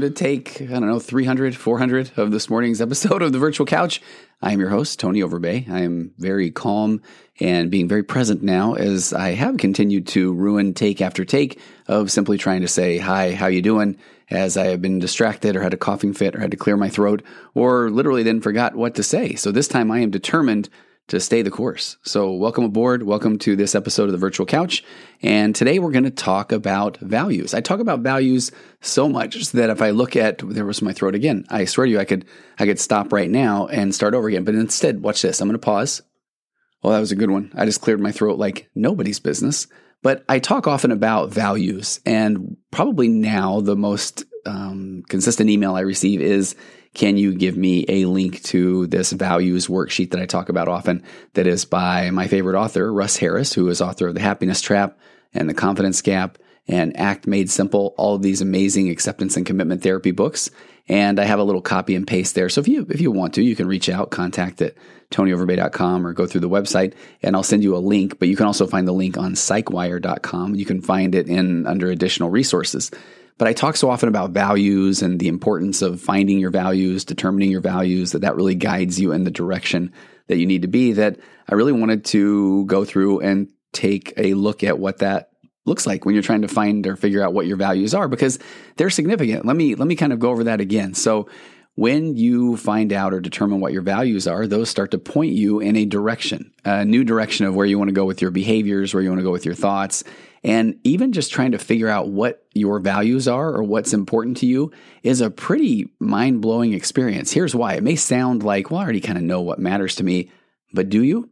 Welcome to take, I don't know, 300, 400 of this morning's episode of The Virtual Couch. I am your host, Tony Overbay. I am very calm and being very present now as I have continued to ruin take after take of simply trying to say, hi, how you doing? As I have been distracted or had a coughing fit or had to clear my throat or literally then forgot what to say. So this time I am determined to stay the course. So, welcome aboard. Welcome to this episode of the Virtual Couch. And today we're going to talk about values. I talk about values so much that if I look at there was my throat again, I swear to you, I could I could stop right now and start over again. But instead, watch this. I'm going to pause. Well, that was a good one. I just cleared my throat like nobody's business. But I talk often about values, and probably now the most um, consistent email I receive is can you give me a link to this values worksheet that I talk about often that is by my favorite author, Russ Harris, who is author of The Happiness Trap and The Confidence Gap and Act Made Simple, all of these amazing acceptance and commitment therapy books. And I have a little copy and paste there. So if you if you want to, you can reach out, contact at tonyoverbay.com or go through the website and I'll send you a link. But you can also find the link on psychwire.com. You can find it in under additional resources. But I talk so often about values and the importance of finding your values, determining your values, that that really guides you in the direction that you need to be. That I really wanted to go through and take a look at what that looks like when you're trying to find or figure out what your values are because they're significant. Let me let me kind of go over that again. So when you find out or determine what your values are, those start to point you in a direction, a new direction of where you want to go with your behaviors, where you want to go with your thoughts. And even just trying to figure out what your values are or what's important to you is a pretty mind blowing experience. Here's why it may sound like, well, I already kind of know what matters to me, but do you?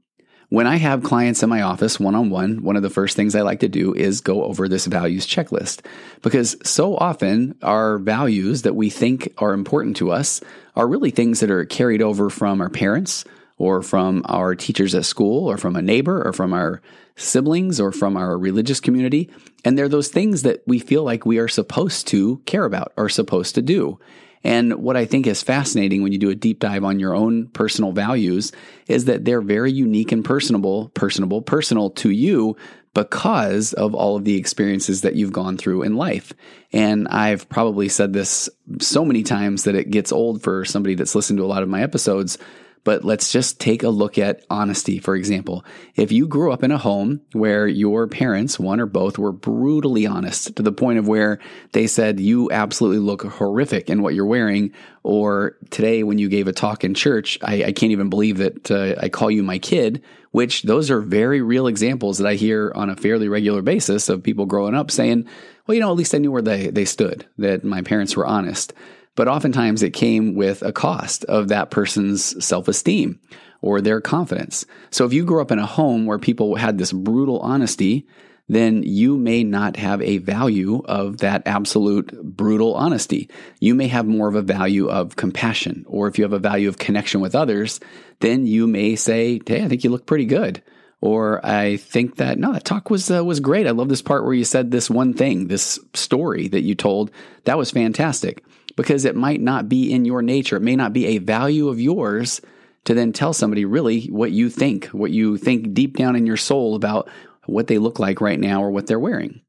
When I have clients in my office one on one, one of the first things I like to do is go over this values checklist because so often our values that we think are important to us are really things that are carried over from our parents or from our teachers at school or from a neighbor or from our siblings or from our religious community. And they're those things that we feel like we are supposed to care about or supposed to do. And what I think is fascinating when you do a deep dive on your own personal values is that they're very unique and personable, personable, personal to you because of all of the experiences that you've gone through in life. And I've probably said this so many times that it gets old for somebody that's listened to a lot of my episodes. But let's just take a look at honesty, for example. If you grew up in a home where your parents, one or both, were brutally honest to the point of where they said, you absolutely look horrific in what you're wearing, or today when you gave a talk in church, I, I can't even believe that uh, I call you my kid, which those are very real examples that I hear on a fairly regular basis of people growing up saying, well, you know, at least I knew where they, they stood, that my parents were honest but oftentimes it came with a cost of that person's self esteem or their confidence. So if you grew up in a home where people had this brutal honesty, then you may not have a value of that absolute brutal honesty. You may have more of a value of compassion, or if you have a value of connection with others, then you may say, "Hey, I think you look pretty good." Or I think that no, that talk was uh, was great. I love this part where you said this one thing, this story that you told. That was fantastic because it might not be in your nature. It may not be a value of yours to then tell somebody really what you think, what you think deep down in your soul about what they look like right now or what they're wearing.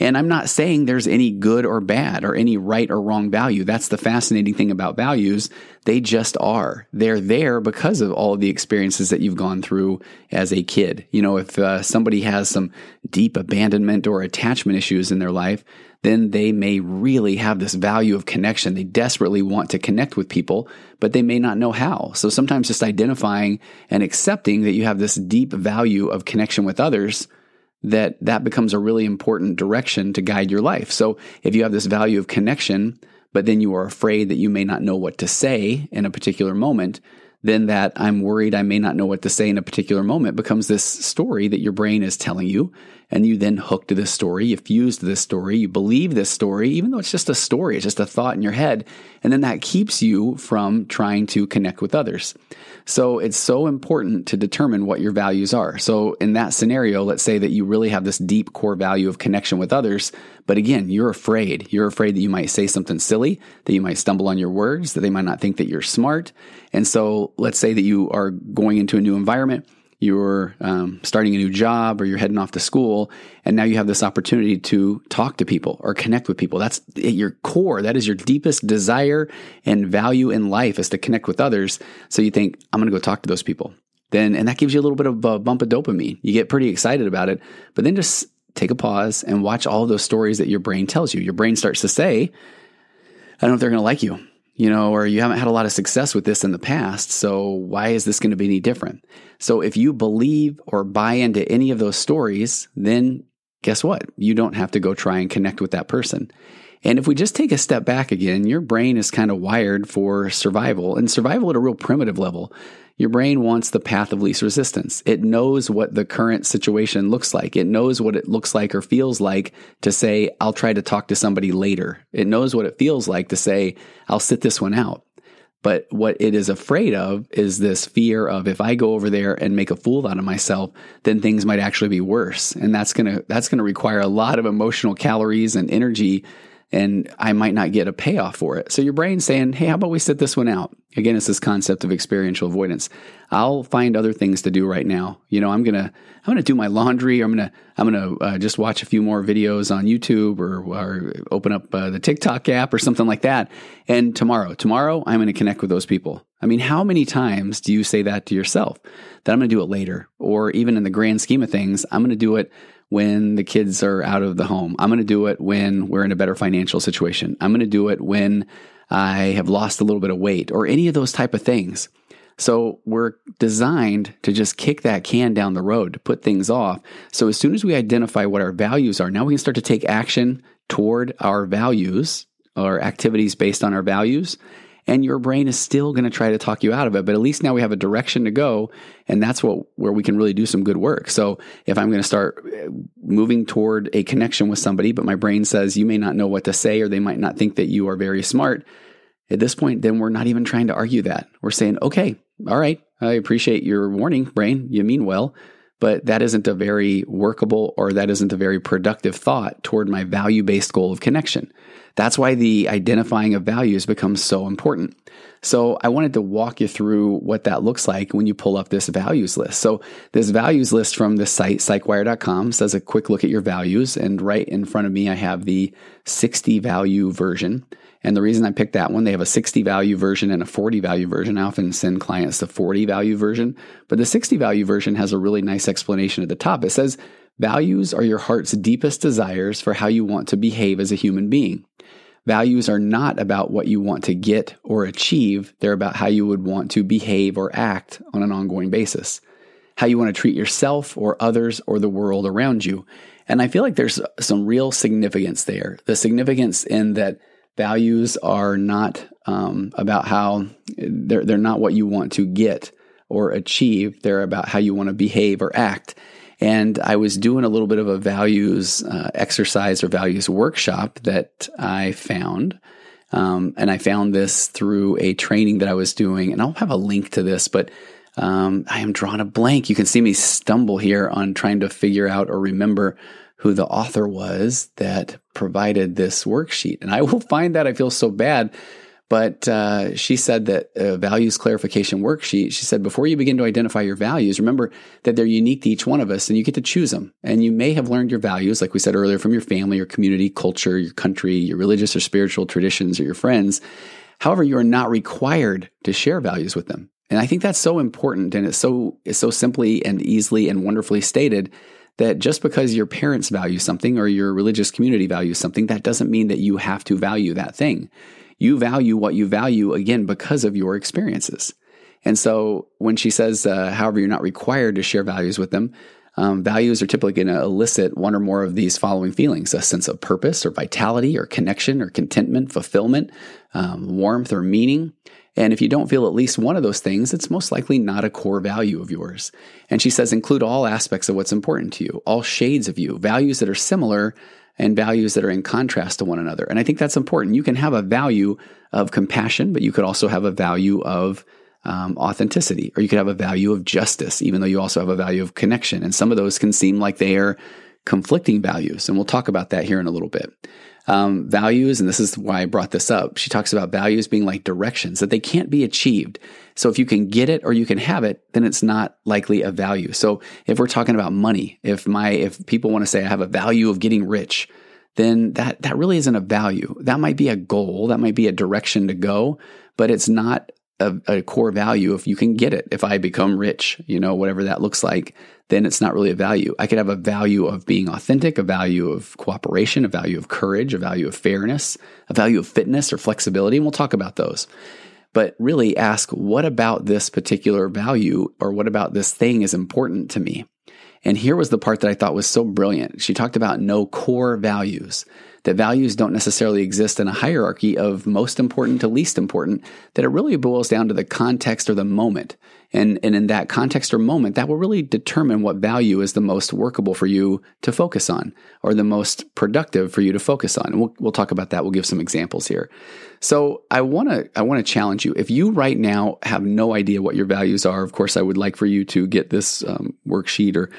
And I'm not saying there's any good or bad or any right or wrong value. That's the fascinating thing about values. They just are. They're there because of all of the experiences that you've gone through as a kid. You know, if uh, somebody has some deep abandonment or attachment issues in their life, then they may really have this value of connection. They desperately want to connect with people, but they may not know how. So sometimes just identifying and accepting that you have this deep value of connection with others that that becomes a really important direction to guide your life. So if you have this value of connection, but then you are afraid that you may not know what to say in a particular moment, then that I'm worried I may not know what to say in a particular moment becomes this story that your brain is telling you. And you then hook to this story, you fuse to this story, you believe this story, even though it's just a story, it's just a thought in your head. And then that keeps you from trying to connect with others. So it's so important to determine what your values are. So in that scenario, let's say that you really have this deep core value of connection with others, but again, you're afraid. You're afraid that you might say something silly, that you might stumble on your words, that they might not think that you're smart. And so let's say that you are going into a new environment you're um, starting a new job or you're heading off to school and now you have this opportunity to talk to people or connect with people. That's at your core. That is your deepest desire and value in life is to connect with others. So you think i'm going to go talk to those people. Then and that gives you a little bit of a bump of dopamine. You get pretty excited about it but then just take a pause and watch all those stories that your brain tells you. Your brain starts to say i don't know if they're going to like you you know, or you haven't had a lot of success with this in the past. So why is this going to be any different? So if you believe or buy into any of those stories, then guess what? You don't have to go try and connect with that person. And if we just take a step back again, your brain is kind of wired for survival and survival at a real primitive level. Your brain wants the path of least resistance. It knows what the current situation looks like. It knows what it looks like or feels like to say, I'll try to talk to somebody later. It knows what it feels like to say, I'll sit this one out. But what it is afraid of is this fear of if I go over there and make a fool out of myself, then things might actually be worse. And that's going to, that's going to require a lot of emotional calories and energy and I might not get a payoff for it. So your brain's saying, hey, how about we sit this one out? Again, it's this concept of experiential avoidance. I'll find other things to do right now. You know, I'm gonna I'm gonna do my laundry. I'm gonna I'm gonna uh, just watch a few more videos on YouTube or, or open up uh, the TikTok app or something like that. And tomorrow, tomorrow, I'm gonna connect with those people. I mean, how many times do you say that to yourself? That I'm gonna do it later, or even in the grand scheme of things, I'm gonna do it when the kids are out of the home. I'm going to do it when we're in a better financial situation. I'm going to do it when I have lost a little bit of weight or any of those type of things. So we're designed to just kick that can down the road, to put things off. So as soon as we identify what our values are, now we can start to take action toward our values or activities based on our values and your brain is still going to try to talk you out of it but at least now we have a direction to go and that's what where we can really do some good work so if i'm going to start uh, moving toward a connection with somebody but my brain says you may not know what to say or they might not think that you are very smart at this point then we're not even trying to argue that we're saying okay all right i appreciate your warning brain you mean well but that isn't a very workable or that isn't a very productive thought toward my value based goal of connection. That's why the identifying of values becomes so important. So I wanted to walk you through what that looks like when you pull up this values list. So this values list from the site psychwire.com says a quick look at your values and right in front of me I have the 60 value version. And the reason I picked that one, they have a 60 value version and a 40 value version. I often send clients the 40 value version, but the 60 value version has a really nice explanation at the top. It says, Values are your heart's deepest desires for how you want to behave as a human being. Values are not about what you want to get or achieve, they're about how you would want to behave or act on an ongoing basis, how you want to treat yourself or others or the world around you. And I feel like there's some real significance there. The significance in that Values are not um, about how they're, they're not what you want to get or achieve. They're about how you want to behave or act. And I was doing a little bit of a values uh, exercise or values workshop that I found. Um, and I found this through a training that I was doing. And I'll have a link to this, but um, I am drawing a blank. You can see me stumble here on trying to figure out or remember who the author was that provided this worksheet. And I will find that I feel so bad. But uh, she said that values clarification worksheet, she said, before you begin to identify your values, remember that they're unique to each one of us and you get to choose them. And you may have learned your values, like we said earlier, from your family, your community, culture, your country, your religious or spiritual traditions, or your friends. However, you are not required to share values with them. And I think that's so important and it's so, it's so simply and easily and wonderfully stated that just because your parents value something or your religious community values something, that doesn't mean that you have to value that thing. You value what you value again because of your experiences. And so when she says, uh, however, you're not required to share values with them, um, values are typically going to elicit one or more of these following feelings a sense of purpose or vitality or connection or contentment, fulfillment, um, warmth or meaning. And if you don't feel at least one of those things, it's most likely not a core value of yours. And she says, include all aspects of what's important to you, all shades of you, values that are similar and values that are in contrast to one another. And I think that's important. You can have a value of compassion, but you could also have a value of um, authenticity, or you could have a value of justice, even though you also have a value of connection. And some of those can seem like they are conflicting values. And we'll talk about that here in a little bit. Um, values, and this is why I brought this up. She talks about values being like directions that they can't be achieved. So if you can get it or you can have it, then it's not likely a value. So if we're talking about money, if my if people want to say I have a value of getting rich, then that that really isn't a value. That might be a goal, that might be a direction to go, but it's not a, a, core value if you can get it. If I become rich, you know, whatever that looks like, then it's not really a value. I could have a value of being authentic, a value of cooperation, a value of courage, a value of fairness, a value of fitness or flexibility. And we'll talk about those. But really ask, what about this particular value or what about this thing is important to me? And here was the part that I thought was so brilliant. She talked about no core values that values don't necessarily exist in a hierarchy of most important to least important, that it really boils down to the context or the moment. And, and in that context or moment, that will really determine what value is the most workable for you to focus on or the most productive for you to focus on. And we'll, we'll talk about that. We'll give some examples here. So I want to, I want to challenge you. If you right now have no idea what your values are, of course, I would like for you to get this um, worksheet or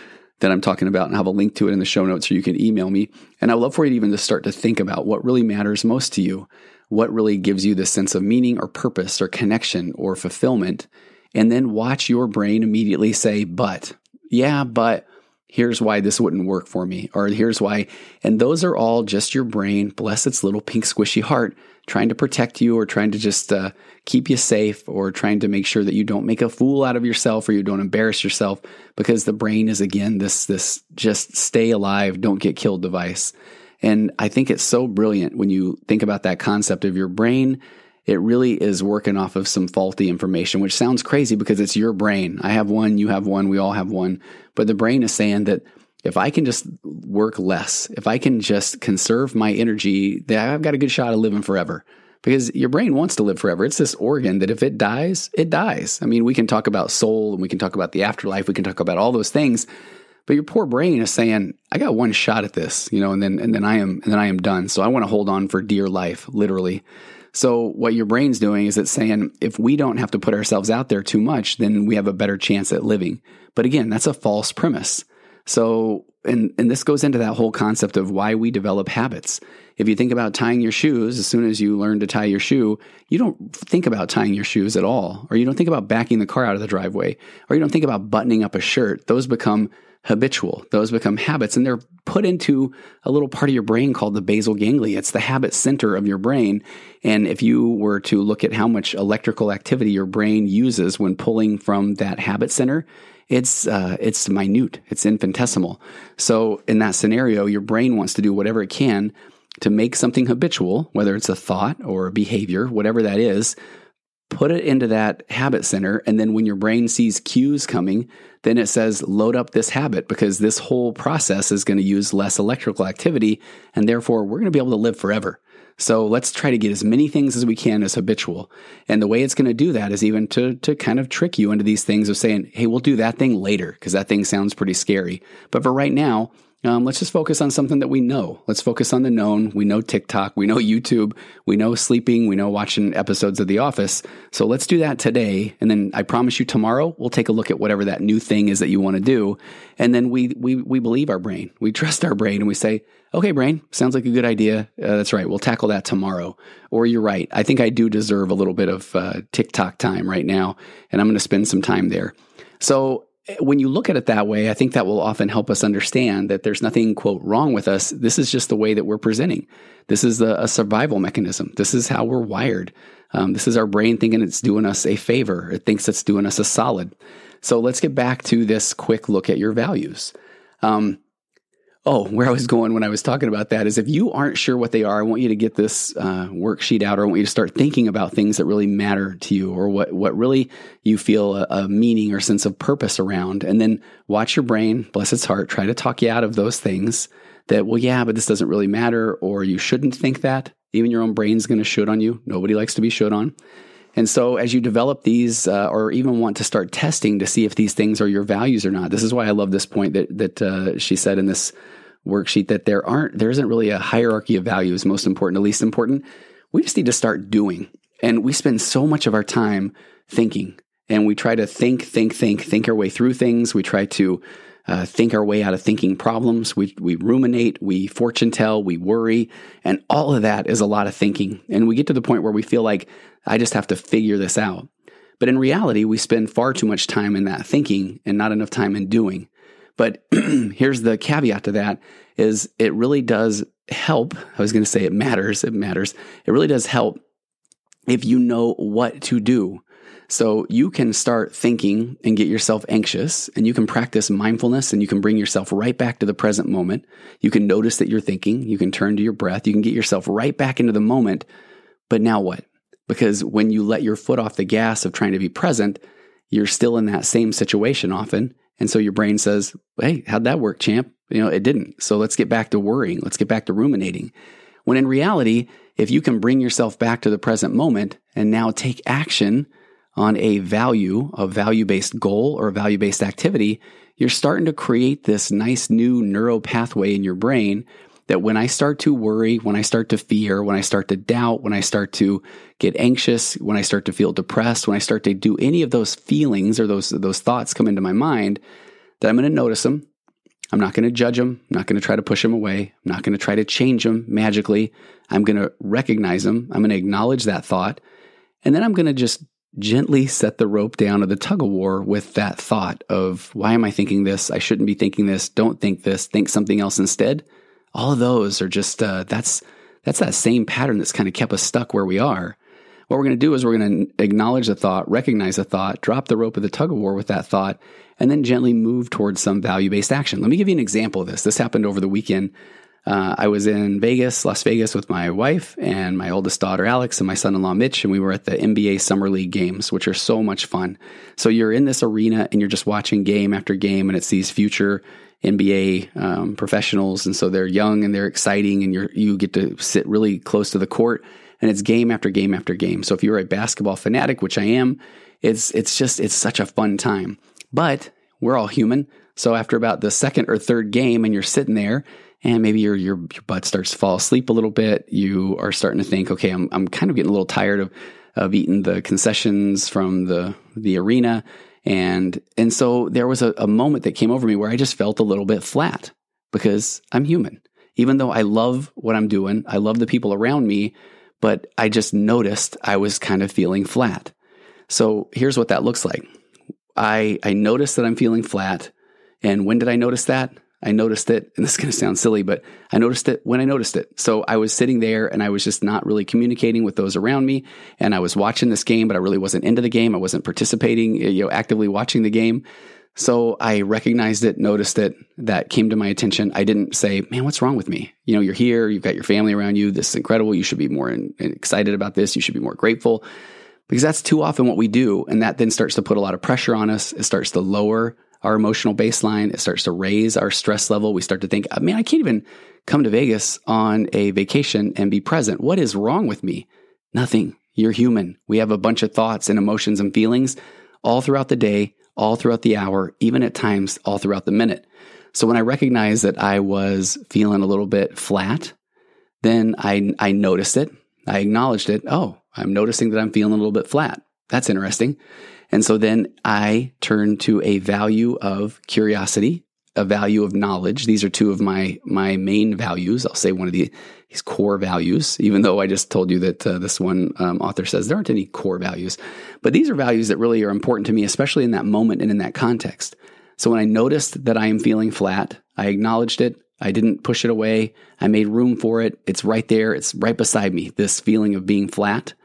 that I'm talking about and have a link to it in the show notes or you can email me. And I would love for you to even to start to think about what really matters most to you, what really gives you this sense of meaning or purpose or connection or fulfillment. And then watch your brain immediately say, but, yeah, but here's why this wouldn't work for me, or here's why. And those are all just your brain, bless its little pink squishy heart, trying to protect you or trying to just uh, keep you safe or trying to make sure that you don't make a fool out of yourself or you don't embarrass yourself because the brain is again this this just stay alive don't get killed device and i think it's so brilliant when you think about that concept of your brain it really is working off of some faulty information which sounds crazy because it's your brain i have one you have one we all have one but the brain is saying that if I can just work less, if I can just conserve my energy, then I've got a good shot of living forever. Because your brain wants to live forever. It's this organ that if it dies, it dies. I mean, we can talk about soul and we can talk about the afterlife, we can talk about all those things, but your poor brain is saying, I got one shot at this, you know, and then and then I am and then I am done. So I want to hold on for dear life, literally. So what your brain's doing is it's saying if we don't have to put ourselves out there too much, then we have a better chance at living. But again, that's a false premise. So, and, and this goes into that whole concept of why we develop habits. If you think about tying your shoes, as soon as you learn to tie your shoe, you don't think about tying your shoes at all, or you don't think about backing the car out of the driveway, or you don't think about buttoning up a shirt. Those become habitual. Those become habits and they're put into a little part of your brain called the basal ganglia. It's the habit center of your brain. And if you were to look at how much electrical activity your brain uses when pulling from that habit center, it's uh, it's minute, it's infinitesimal. So in that scenario, your brain wants to do whatever it can to make something habitual, whether it's a thought or a behavior, whatever that is. Put it into that habit center, and then when your brain sees cues coming, then it says load up this habit because this whole process is going to use less electrical activity, and therefore we're going to be able to live forever. So let's try to get as many things as we can as habitual. And the way it's going to do that is even to, to kind of trick you into these things of saying, hey, we'll do that thing later because that thing sounds pretty scary. But for right now, um, let's just focus on something that we know. Let's focus on the known. We know TikTok, we know YouTube, we know sleeping, we know watching episodes of The Office. So let's do that today. And then I promise you tomorrow, we'll take a look at whatever that new thing is that you want to do. And then we, we, we believe our brain. We trust our brain and we say, okay, brain, sounds like a good idea. Uh, that's right. We'll tackle that tomorrow. Or you're right. I think I do deserve a little bit of uh, TikTok time right now. And I'm going to spend some time there. So when you look at it that way, I think that will often help us understand that there's nothing, quote, wrong with us. This is just the way that we're presenting. This is a, a survival mechanism. This is how we're wired. Um, this is our brain thinking it's doing us a favor. It thinks it's doing us a solid. So let's get back to this quick look at your values. Um, Oh, where I was going when I was talking about that is if you aren't sure what they are, I want you to get this uh, worksheet out, or I want you to start thinking about things that really matter to you, or what what really you feel a, a meaning or sense of purpose around, and then watch your brain, bless its heart, try to talk you out of those things that well, yeah, but this doesn't really matter, or you shouldn't think that. Even your own brain's going to shoot on you. Nobody likes to be should on. And so, as you develop these, uh, or even want to start testing to see if these things are your values or not, this is why I love this point that that uh, she said in this worksheet that there aren't there isn't really a hierarchy of values, most important to least important. We just need to start doing, and we spend so much of our time thinking, and we try to think, think, think, think our way through things. We try to uh, think our way out of thinking problems. We, we ruminate, we fortune tell, we worry, and all of that is a lot of thinking. And we get to the point where we feel like I just have to figure this out. But in reality, we spend far too much time in that thinking and not enough time in doing. But here's the caveat to that is it really does help. I was going to say it matters. It matters. It really does help if you know what to do. So you can start thinking and get yourself anxious and you can practice mindfulness and you can bring yourself right back to the present moment. You can notice that you're thinking. You can turn to your breath. You can get yourself right back into the moment. But now what? Because when you let your foot off the gas of trying to be present, you're still in that same situation often. And so your brain says, Hey, how'd that work, champ? You know, it didn't. So let's get back to worrying. Let's get back to ruminating. When in reality, if you can bring yourself back to the present moment and now take action on a value, a value based goal or a value based activity, you're starting to create this nice new neural pathway in your brain that when I start to worry, when I start to fear, when I start to doubt, when I start to get anxious, when I start to feel depressed, when I start to do any of those feelings or those, those thoughts come into my mind, that I'm going to notice them. I'm not going to judge them. I'm not going to try to push them away. I'm not going to try to change them magically. I'm going to recognize them. I'm going to acknowledge that thought. And then I'm going to just gently set the rope down of the tug of war with that thought of why am I thinking this? I shouldn't be thinking this. Don't think this. Think something else instead. All of those are just uh, that's that's that same pattern that's kind of kept us stuck where we are. What we're going to do is we're going to acknowledge the thought, recognize the thought, drop the rope of the tug of war with that thought, and then gently move towards some value based action. Let me give you an example of this. This happened over the weekend. Uh, I was in Vegas, Las Vegas, with my wife and my oldest daughter, Alex, and my son in law, Mitch, and we were at the NBA Summer League games, which are so much fun. So you're in this arena and you're just watching game after game, and it's these future NBA um, professionals. And so they're young and they're exciting, and you you get to sit really close to the court, and it's game after game after game. So if you're a basketball fanatic, which I am, it's, it's just, it's such a fun time. But we're all human. So after about the second or third game, and you're sitting there and maybe your, your, your butt starts to fall asleep a little bit. You are starting to think, okay, I'm, I'm kind of getting a little tired of, of eating the concessions from the, the arena. And, and so there was a, a moment that came over me where I just felt a little bit flat because I'm human. Even though I love what I'm doing, I love the people around me, but I just noticed I was kind of feeling flat. So here's what that looks like. I, I noticed that I'm feeling flat. And when did I notice that? I noticed it, and this is going to sound silly, but I noticed it when I noticed it. So I was sitting there and I was just not really communicating with those around me. And I was watching this game, but I really wasn't into the game. I wasn't participating, eh, you know, actively watching the game. So I recognized it, noticed it, that came to my attention. I didn't say, man, what's wrong with me? You know, you're here, you've got your family around you. This is incredible. You should be more in, excited about this. You should be more grateful because that's too often what we do. And that then starts to put a lot of pressure on us. It starts to lower our emotional baseline. It starts to raise our stress level. We start to think, uh, I mean, I can't even come to Vegas on a vacation and be present. What is wrong with me? Nothing. You're human. We have a bunch of thoughts and emotions and feelings all throughout the day, all throughout the hour, even at times all throughout the minute. So when I recognized that I was feeling a little bit flat, then I, I noticed it. I acknowledged it. Oh, I'm noticing that I'm feeling a little bit flat. That's interesting. And so then I turn to a value of curiosity, a value of knowledge. These are two of my my main values. I'll say one of the these core values, even though I just told you that uh, this one um, author says there aren't any core values, but these are values that really are important to me, especially in that moment and in that context. So when I noticed that I am feeling flat, I acknowledged it. I didn't push it away. I made room for it. It's right there. It's right beside me. This feeling of being flat.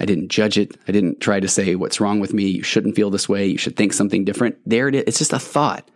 I didn't judge it. I didn't try to say, what's wrong with me? You shouldn't feel this way. You should think something different. There it is. It's just a thought.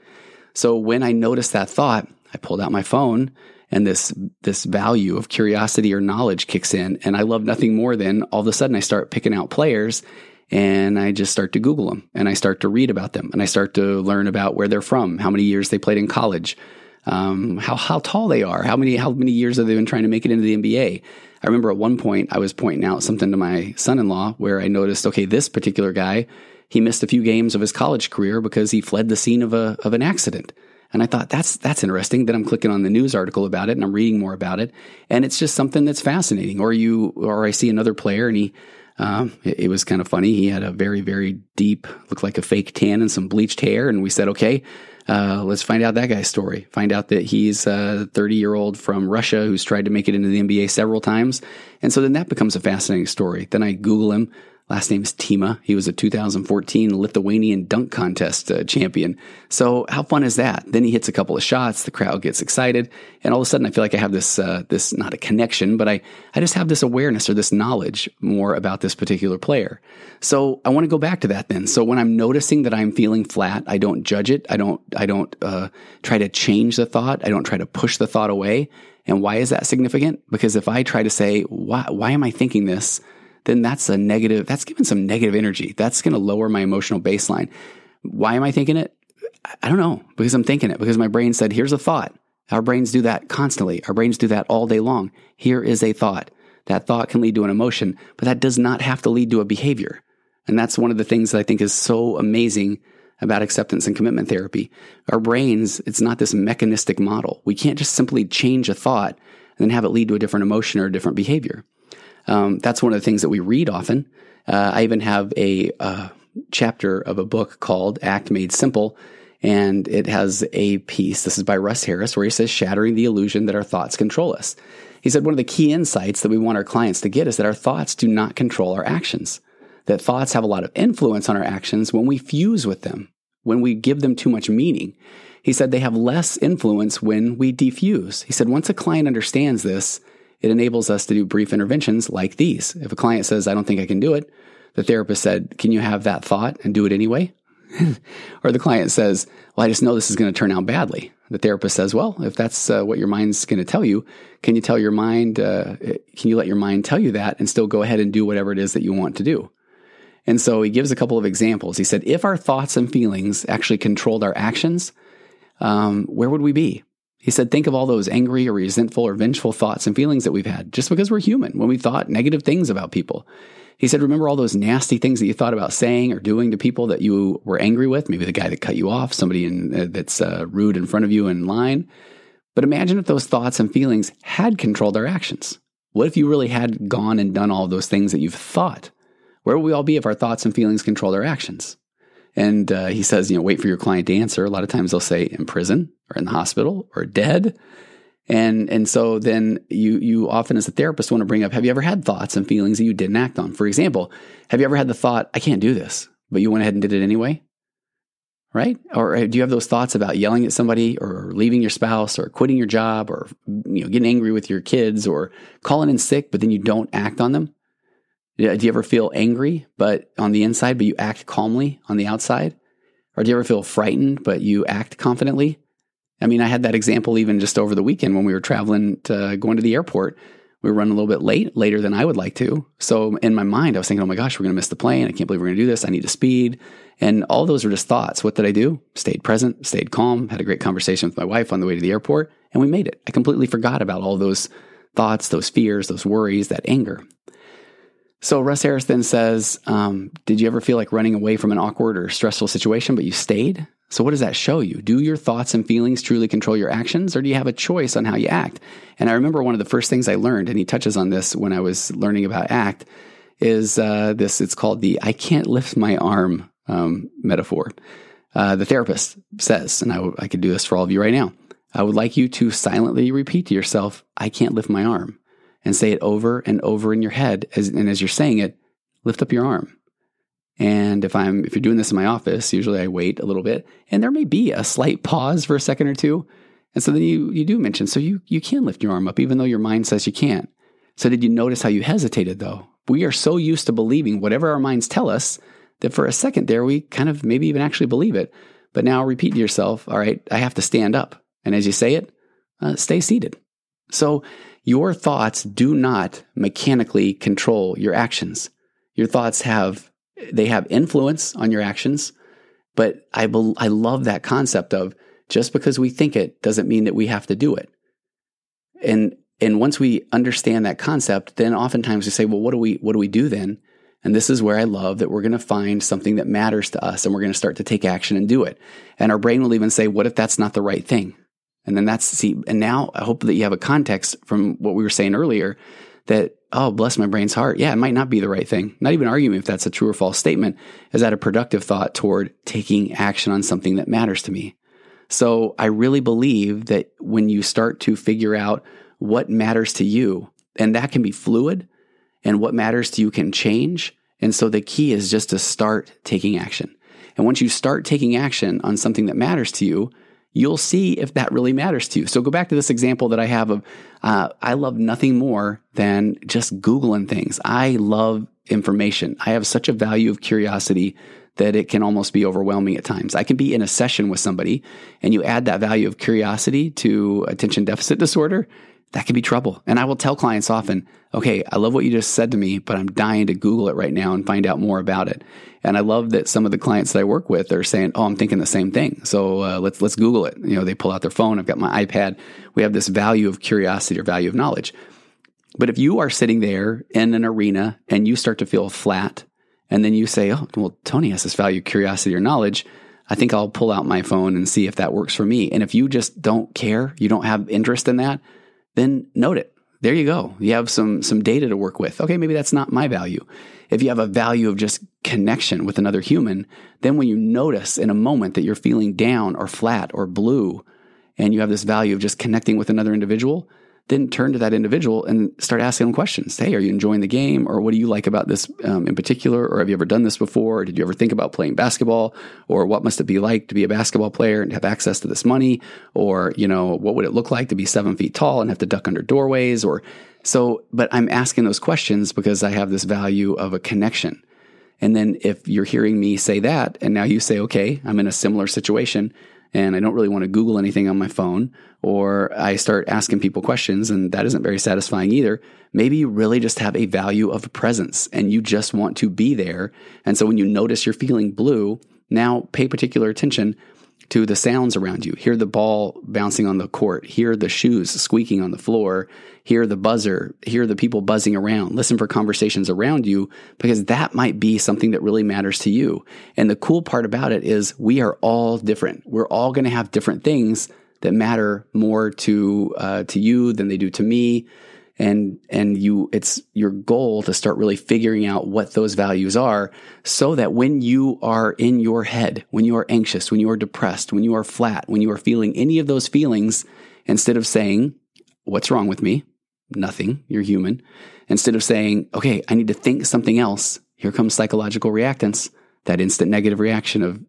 So when I noticed that thought, I pulled out my phone and this, this value of curiosity or knowledge kicks in. And I love nothing more than all of a sudden I start picking out players and I just start to Google them and I start to read about them and I start to learn about where they're from, how many years they played in college, um, how, how tall they are, how many, how many years have they been trying to make it into the NBA I remember at one point I was pointing out something to my son in law where I noticed, okay, this particular guy, he missed a few games of his college career because he fled the scene of a of an accident. And I thought that's that's interesting. Then I'm clicking on the news article about it and I'm reading more about it, and it's just something that's fascinating. Or you, or I see another player and he, um, it, it, was kind of funny. He had a very very deep, looked like a fake tan and some bleached hair, and we said, okay, Uh, let's find out that guy's story. Find out that he's a 30 year old from Russia who's tried to make it into the NBA several times. And so then that becomes a fascinating story. Then I Google him. Last name is Tima. He was a 2014 Lithuanian dunk contest uh, champion. So how fun is that? Then he hits a couple of shots. The crowd gets excited, and all of a sudden, I feel like I have this uh, this not a connection, but I I just have this awareness or this knowledge more about this particular player. So I want to go back to that then. So when I'm noticing that I'm feeling flat, I don't judge it. I don't I don't uh, try to change the thought. I don't try to push the thought away. And why is that significant? Because if I try to say, why, why am I thinking this? Then that's a negative, that's giving some negative energy. That's going to lower my emotional baseline. Why am I thinking it? I don't know, because I'm thinking it, because my brain said, here's a thought. Our brains do that constantly. Our brains do that all day long. Here is a thought. That thought can lead to an emotion, but that does not have to lead to a behavior. And that's one of the things that I think is so amazing about acceptance and commitment therapy. Our brains, it's not this mechanistic model. We can't just simply change a thought and then have it lead to a different emotion or a different behavior. Um, that's one of the things that we read often. Uh, I even have a uh, chapter of a book called Act Made Simple, and it has a piece. This is by Russ Harris, where he says, Shattering the illusion that our thoughts control us. He said, One of the key insights that we want our clients to get is that our thoughts do not control our actions, that thoughts have a lot of influence on our actions when we fuse with them, when we give them too much meaning. He said they have less influence when we defuse. He said, Once a client understands this, it enables us to do brief interventions like these. If a client says, I don't think I can do it, the therapist said, Can you have that thought and do it anyway? or the client says, Well, I just know this is going to turn out badly. The therapist says, Well, if that's uh, what your mind's going to tell you, can you tell your mind, uh, can you let your mind tell you that and still go ahead and do whatever it is that you want to do? And so he gives a couple of examples. He said, If our thoughts and feelings actually controlled our actions, um, where would we be? He said, think of all those angry or resentful or vengeful thoughts and feelings that we've had just because we're human when we thought negative things about people. He said, remember all those nasty things that you thought about saying or doing to people that you were angry with? Maybe the guy that cut you off, somebody in, uh, that's uh, rude in front of you in line. But imagine if those thoughts and feelings had controlled our actions. What if you really had gone and done all those things that you've thought? Where would we all be if our thoughts and feelings controlled our actions? And uh, he says, you know, wait for your client to answer. A lot of times they'll say in prison or in the hospital or dead. And and so then you you often as a therapist want to bring up, have you ever had thoughts and feelings that you didn't act on? For example, have you ever had the thought, I can't do this, but you went ahead and did it anyway? Right? Or uh, do you have those thoughts about yelling at somebody or leaving your spouse or quitting your job or you know getting angry with your kids or calling in sick, but then you don't act on them? Do you ever feel angry, but on the inside, but you act calmly on the outside? Or do you ever feel frightened, but you act confidently? I mean, I had that example even just over the weekend when we were traveling to going to the airport. We were running a little bit late, later than I would like to. So in my mind, I was thinking, oh my gosh, we're going to miss the plane. I can't believe we're going to do this. I need to speed. And all those were just thoughts. What did I do? Stayed present, stayed calm, had a great conversation with my wife on the way to the airport, and we made it. I completely forgot about all those thoughts, those fears, those worries, that anger. So Russ Harris then says, um, Did you ever feel like running away from an awkward or stressful situation, but you stayed? So, what does that show you? Do your thoughts and feelings truly control your actions, or do you have a choice on how you act? And I remember one of the first things I learned, and he touches on this when I was learning about ACT, is uh, this it's called the I can't lift my arm um, metaphor. Uh, the therapist says, and I, could do this for all of you right now I would like you to silently repeat to yourself, I can't lift my arm and say it over and over in your head. As, and as you're saying it, lift up your arm. And if I'm if you're doing this in my office, usually I wait a little bit, and there may be a slight pause for a second or two. And so then you you do mention, so you you can lift your arm up, even though your mind says you can't. So did you notice how you hesitated though? We are so used to believing whatever our minds tell us that for a second there we kind of maybe even actually believe it. But now repeat to yourself, all right, I have to stand up. And as you say it, uh, stay seated. So your thoughts do not mechanically control your actions. Your thoughts have, they have influence on your actions. But I, be, I love that concept of just because we think it doesn't mean that we have to do it. And, and once we understand that concept, then oftentimes we say, well, what do we, what do we do then? And this is where I love that we're going to find something that matters to us and we're going to start to take action and do it. And our brain will even say, what if that's not the right thing? And then that's, see, and now I hope that you have a context from what we were saying earlier that, oh, bless my brain's heart. Yeah, it might not be the right thing. Not even arguing if that's a true or false statement. Is that a productive thought toward taking action on something that matters to me? So I really believe that when you start to figure out what matters to you, and that can be fluid, and what matters to you can change. And so the key is just to start taking action. And once you start taking action on something that matters to you, you'll see if that really matters to you. So go back to this example that I have of uh, I love nothing more than just Googling things. I love information. I have such a value of curiosity that it can almost be overwhelming at times. I can be in a session with somebody and you add that value of curiosity to attention deficit disorder that can be trouble. And I will tell clients often, okay, I love what you just said to me, but I'm dying to Google it right now and find out more about it. And I love that some of the clients that I work with are saying, "Oh, I'm thinking the same thing." So uh, let's let's Google it. You know, they pull out their phone. I've got my iPad. We have this value of curiosity or value of knowledge. But if you are sitting there in an arena and you start to feel flat, and then you say, "Oh, well, Tony has this value of curiosity or knowledge," I think I'll pull out my phone and see if that works for me. And if you just don't care, you don't have interest in that, then note it. There you go. You have some some data to work with. Okay, maybe that's not my value. If you have a value of just connection with another human, then when you notice in a moment that you're feeling down or flat or blue and you have this value of just connecting with another individual, then turn to that individual and start asking them questions. Hey, are you enjoying the game? Or what do you like about this um, in particular? Or have you ever done this before? Or did you ever think about playing basketball? Or what must it be like to be a basketball player and have access to this money? Or, you know, what would it look like to be seven feet tall and have to duck under doorways? Or so, but I'm asking those questions because I have this value of a connection. And then if you're hearing me say that, and now you say, okay, I'm in a similar situation, and I don't really want to Google anything on my phone, or I start asking people questions and that isn't very satisfying either. Maybe you really just have a value of presence and you just want to be there. And so when you notice you're feeling blue, now pay particular attention to the sounds around you. Hear the ball bouncing on the court, hear the shoes squeaking on the floor, hear the buzzer, hear the people buzzing around, listen for conversations around you, because that might be something that really matters to you. And the cool part about it is we are all different. We're all going to have different things that matter more to uh, to you than they do to me and and you it's your goal to start really figuring out what those values are so that when you are in your head when you are anxious when you are depressed when you are flat when you are feeling any of those feelings instead of saying what's wrong with me? Nothing. You're human. Instead of saying okay i need to think something else. Here comes psychological reactance. That instant negative reaction of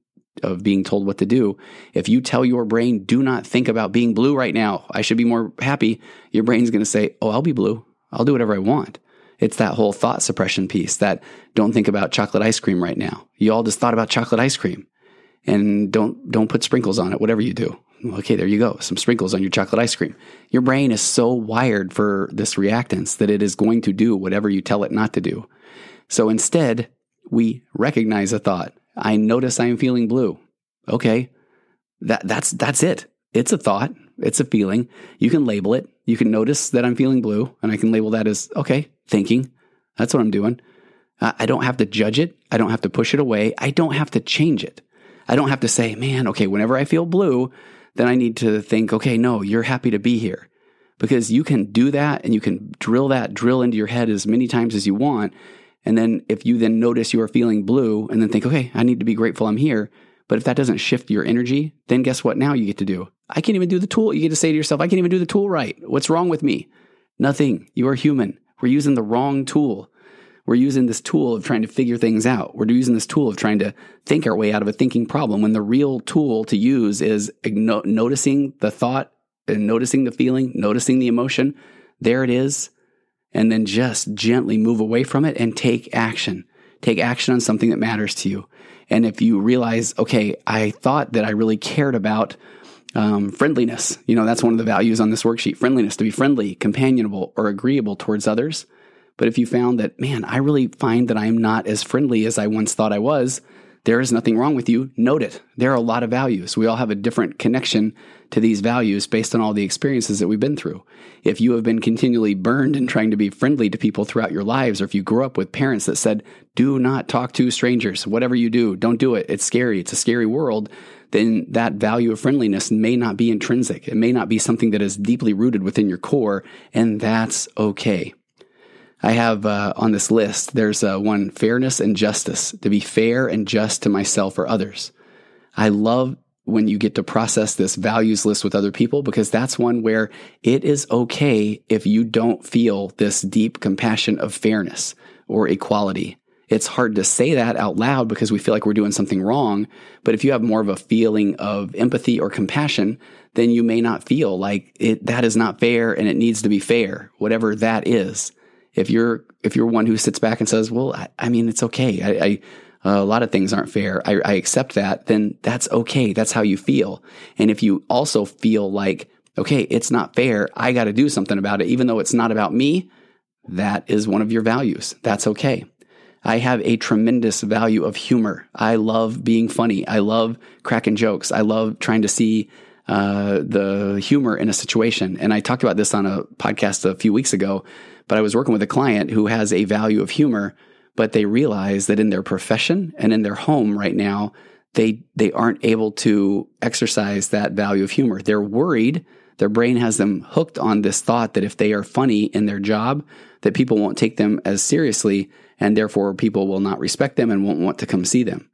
of being told what to do. If you tell your brain, do not think about being blue right now, I should be more happy, your brain's going to say, oh, I'll be blue. I'll do whatever I want. It's that whole thought suppression piece that don't think about chocolate ice cream right now. You all just thought about chocolate ice cream and don't, don't put sprinkles on it, whatever you do. Okay, there you go. Some sprinkles on your chocolate ice cream. Your brain is so wired for this reactance that it is going to do whatever you tell it not to do. So instead, we recognize a thought I notice I'm feeling blue. Okay. That, that's, that's it. It's a thought. It's a feeling. You can label it. You can notice that I'm feeling blue and I can label that as, okay, thinking. That's what I'm doing. I don't have to judge it. I don't have to push it away. I don't have to change it. I don't have to say, man, okay, whenever I feel blue, then I need to think, okay, no, you're happy to be here. Because you can do that and you can drill that drill into your head as many times as you want. And then if you then notice you are feeling blue and then think, okay, I need to be grateful I'm here. But if that doesn't shift your energy, then guess what now you get to do? I can't even do the tool. You get to say to yourself, I can't even do the tool right. What's wrong with me? Nothing. You are human. We're using the wrong tool. We're using this tool of trying to figure things out. We're using this tool of trying to think our way out of a thinking problem when the real tool to use is noticing the thought and noticing the feeling, noticing the emotion. There it is and then just gently move away from it and take action. Take action on something that matters to you. And if you realize, okay, I thought that I really cared about um, friendliness, you know, that's one of the values on this worksheet friendliness, to be friendly, companionable, or agreeable towards others. But if you found that, man, I really find that I'm not as friendly as I once thought I was, there is nothing wrong with you. Note it. There are a lot of values. We all have a different connection to these values based on all the experiences that we've been through. If you have been continually burned in trying to be friendly to people throughout your lives, or if you grew up with parents that said, do not talk to strangers, whatever you do, don't do it. It's scary. It's a scary world. Then that value of friendliness may not be intrinsic. It may not be something that is deeply rooted within your core, and that's okay. I have uh, on this list, there's uh, one fairness and justice, to be fair and just to myself or others. I love when you get to process this values list with other people because that's one where it is okay if you don't feel this deep compassion of fairness or equality. It's hard to say that out loud because we feel like we're doing something wrong. But if you have more of a feeling of empathy or compassion, then you may not feel like it, that is not fair and it needs to be fair, whatever that is. If you're, if you're one who sits back and says, well, I, I mean, it's okay. I, I uh, a lot of things aren't fair. I, I accept that. Then that's okay. That's how you feel. And if you also feel like, okay, it's not fair. I got to do something about it, even though it's not about me. That is one of your values. That's okay. I have a tremendous value of humor. I love being funny. I love cracking jokes. I love trying to see uh, the humor in a situation. And I talked about this on a podcast a few weeks ago, but I was working with a client who has a value of humor, but they realize that in their profession and in their home right now, they, they aren't able to exercise that value of humor. They're worried. Their brain has them hooked on this thought that if they are funny in their job, that people won't take them as seriously and therefore people will not respect them and won't want to come see them.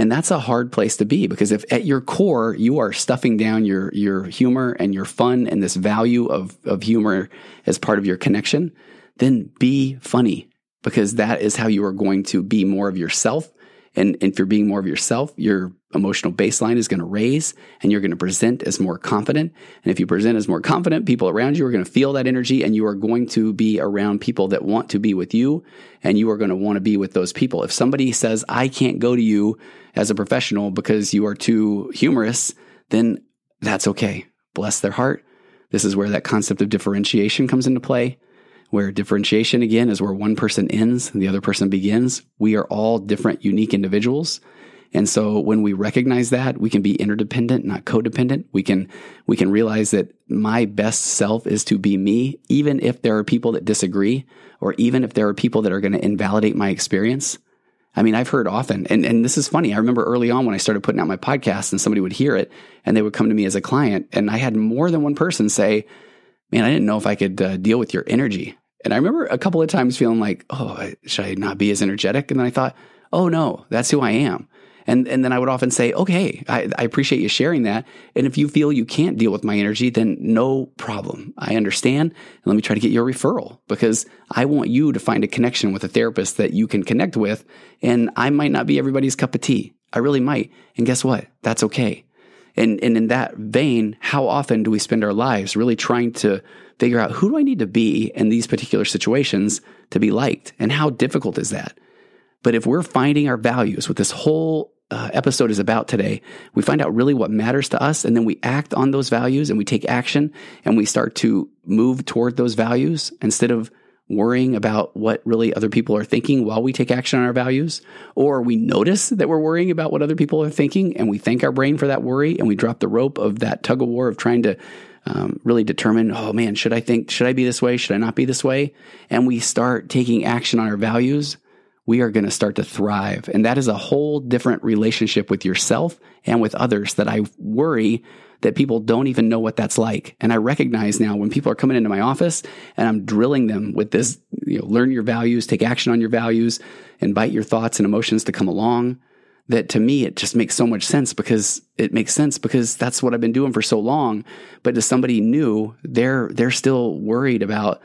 And that's a hard place to be because if at your core you are stuffing down your your humor and your fun and this value of of humor as part of your connection, then be funny because that is how you are going to be more of yourself and, if you're being more of yourself, your emotional baseline is going to raise and you're going to present as more confident. And if you present as more confident, people around you are going to feel that energy and you are going to be around people that want to be with you and you are going to want to be with those people. If somebody says, I can't go to you as a professional because you are too humorous, then that's okay. Bless their heart. This is where that concept of differentiation comes into play where differentiation again is where one person ends and the other person begins. We are all different, unique individuals. And so when we recognize that, we can be interdependent, not codependent. We can, we can realize that my best self is to be me, even if there are people that disagree, or even if there are people that are going to invalidate my experience. I mean, I've heard often, and, and this is funny. I remember early on when I started putting out my podcast and somebody would hear it and they would come to me as a client. And I had more than one person say, man, I didn't know if I could uh, deal with your energy. And I remember a couple of times feeling like, oh, should I not be as energetic? And then I thought, oh no, that's who I am. And, and then I would often say, okay, I, I, appreciate you sharing that. And if you feel you can't deal with my energy, then no problem. I understand. And let me try to get you a referral because I want you to find a connection with a therapist that you can connect with. And I might not be everybody's cup of tea. I really might. And guess what? That's okay. And, and in that vein, how often do we spend our lives really trying to figure out who do I need to be in these particular situations to be liked? And how difficult is that? But if we're finding our values, what this whole uh, episode is about today, we find out really what matters to us, and then we act on those values and we take action and we start to move toward those values instead of worrying about what really other people are thinking while we take action on our values, or we notice that we're worrying about what other people are thinking and we thank our brain for that worry and we drop the rope of that tug of war of trying to um, really determine, oh man, should I think, should I be this way? Should I not be this way? And we start taking action on our values, we are going to start to thrive. And that is a whole different relationship with yourself and with others that I worry that people don't even know what that's like. And I recognize now when people are coming into my office and I'm drilling them with this, you know, learn your values, take action on your values, invite your thoughts and emotions to come along that to me it just makes so much sense because it makes sense because that's what I've been doing for so long. But to somebody new, they're they're still worried about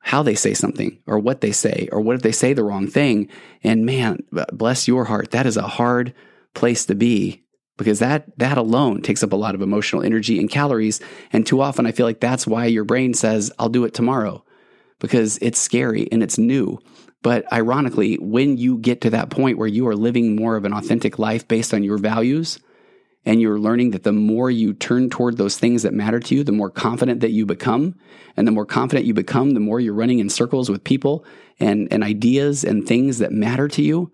how they say something or what they say or what if they say the wrong thing. And man, bless your heart, that is a hard place to be because that that alone takes up a lot of emotional energy and calories. And too often I feel like that's why your brain says, I'll do it tomorrow because it's scary and it's new. But ironically, when you get to that point where you are living more of an authentic life based on your values, and you're learning that the more you turn toward those things that matter to you, the more confident that you become. And the more confident you become, the more you're running in circles with people and, and ideas and things that matter to you,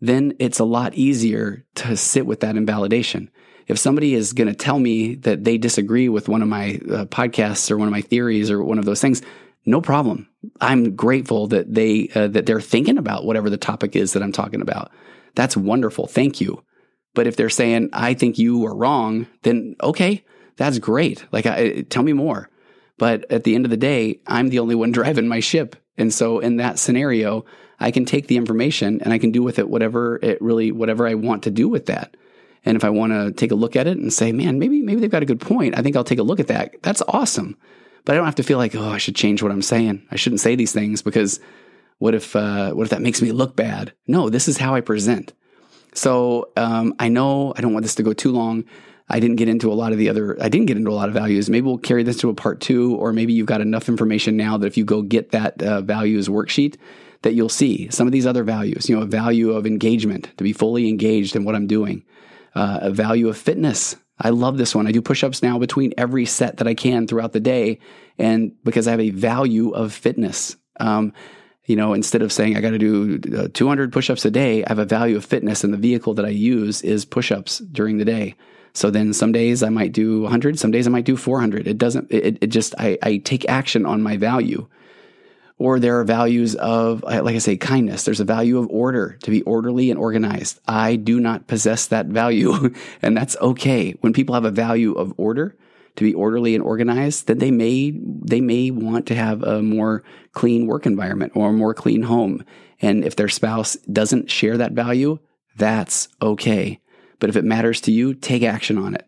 then it's a lot easier to sit with that invalidation. If somebody is going to tell me that they disagree with one of my uh, podcasts or one of my theories or one of those things, no problem. I'm grateful that they uh, that they're thinking about whatever the topic is that I'm talking about. That's wonderful. Thank you. But if they're saying I think you are wrong, then okay, that's great. Like, I, tell me more. But at the end of the day, I'm the only one driving my ship, and so in that scenario, I can take the information and I can do with it whatever it really whatever I want to do with that. And if I want to take a look at it and say, man, maybe maybe they've got a good point, I think I'll take a look at that. That's awesome. But I don't have to feel like, oh, I should change what I'm saying. I shouldn't say these things because what if uh, what if that makes me look bad? No, this is how I present. So um, I know I don't want this to go too long. I didn't get into a lot of the other, I didn't get into a lot of values. Maybe we'll carry this to a part two, or maybe you've got enough information now that if you go get that uh, values worksheet, that you'll see some of these other values, you know, a value of engagement, to be fully engaged in what I'm doing, uh, a value of fitness. I love this one. I do push ups now between every set that I can throughout the day. And because I have a value of fitness, um, you know, instead of saying I got to do uh, 200 push ups a day, I have a value of fitness, and the vehicle that I use is push ups during the day. So then some days I might do 100, some days I might do 400. It doesn't, it, it just, I, I take action on my value. Or there are values of, uh, like I say, kindness. There's a value of order, to be orderly and organized. I do not possess that value, and that's okay. When people have a value of order, to be orderly and organized, then they may they may want to have a more clean work environment or a more clean home. And if their spouse doesn't share that value, that's okay. But if it matters to you, take action on it.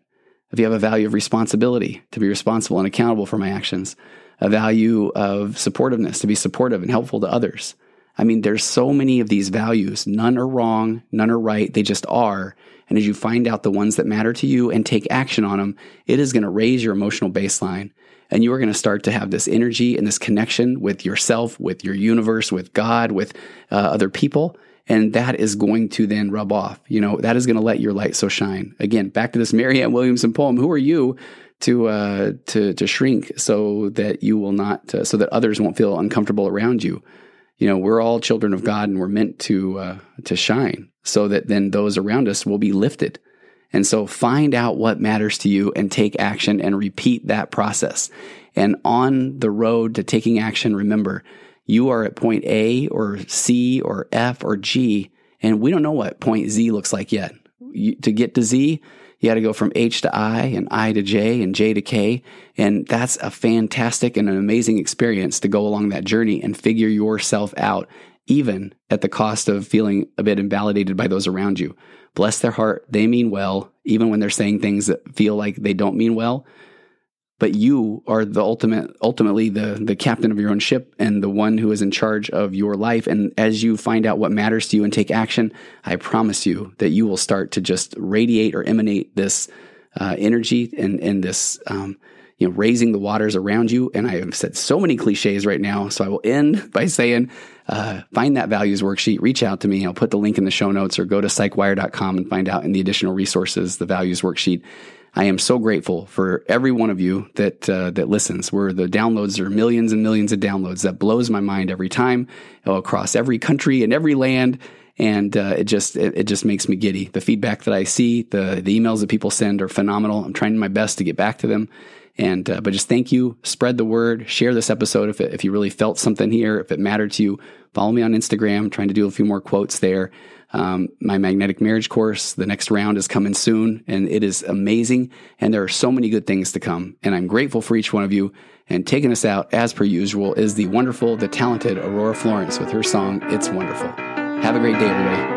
If you have a value of responsibility, to be responsible and accountable for my actions, a value of supportiveness, to be supportive and helpful to others. I mean, there's so many of these values. None are wrong, none are right. They just are. And as you find out the ones that matter to you and take action on them, it is going to raise your emotional baseline. And you are going to start to have this energy and this connection with yourself, with your universe, with God, with uh, other people. And that is going to then rub off. You know, that is going to let your light so shine. Again, back to this Marianne Williamson poem. Who are you to uh, to to shrink so that you will not uh, so that others won't feel uncomfortable around you? You know, we're all children of God, and we're meant to uh, to shine so that then those around us will be lifted. And so find out what matters to you and take action and repeat that process. And on the road to taking action, remember you are at point A or C or F or G, and we don't know what point Z looks like yet. You, to get to Z, you got to go from H to I and I to J and J to K. And that's a fantastic and an amazing experience to go along that journey and figure yourself out, even at the cost of feeling a bit invalidated by those around you. Bless their heart. They mean well, even when they're saying things that feel like they don't mean well but you are the ultimate ultimately the the captain of your own ship and the one who is in charge of your life. And as you find out what matters to you and take action i promise you that you will start to just radiate or emanate this uh, energy and and this um, you know raising the waters around you. And i have said so many cliches right now so i will end by saying uh, find that values worksheet reach out to me. I'll put the link in the show notes or go to psychwire.com and find out in the additional resources the values worksheet I am so grateful for every one of you that uh, that listens. Where the downloads are millions and millions of downloads, that blows my mind every time across every country and every land, and uh, it just it, it, just makes me giddy. The feedback that I see, the the emails that people send are phenomenal. I'm trying my best to get back to them. And uh, but just thank you. Spread the word. Share this episode if it, if you really felt something here, if it mattered to you. Follow me on Instagram. I'm trying to do a few more quotes there. Um, my magnetic marriage course, the next round is coming soon, and it is amazing. And there are so many good things to come. And I'm grateful for each one of you. And taking us out, as per usual, is the wonderful, the talented Aurora Florence with her song, It's Wonderful. Have a great day, everybody.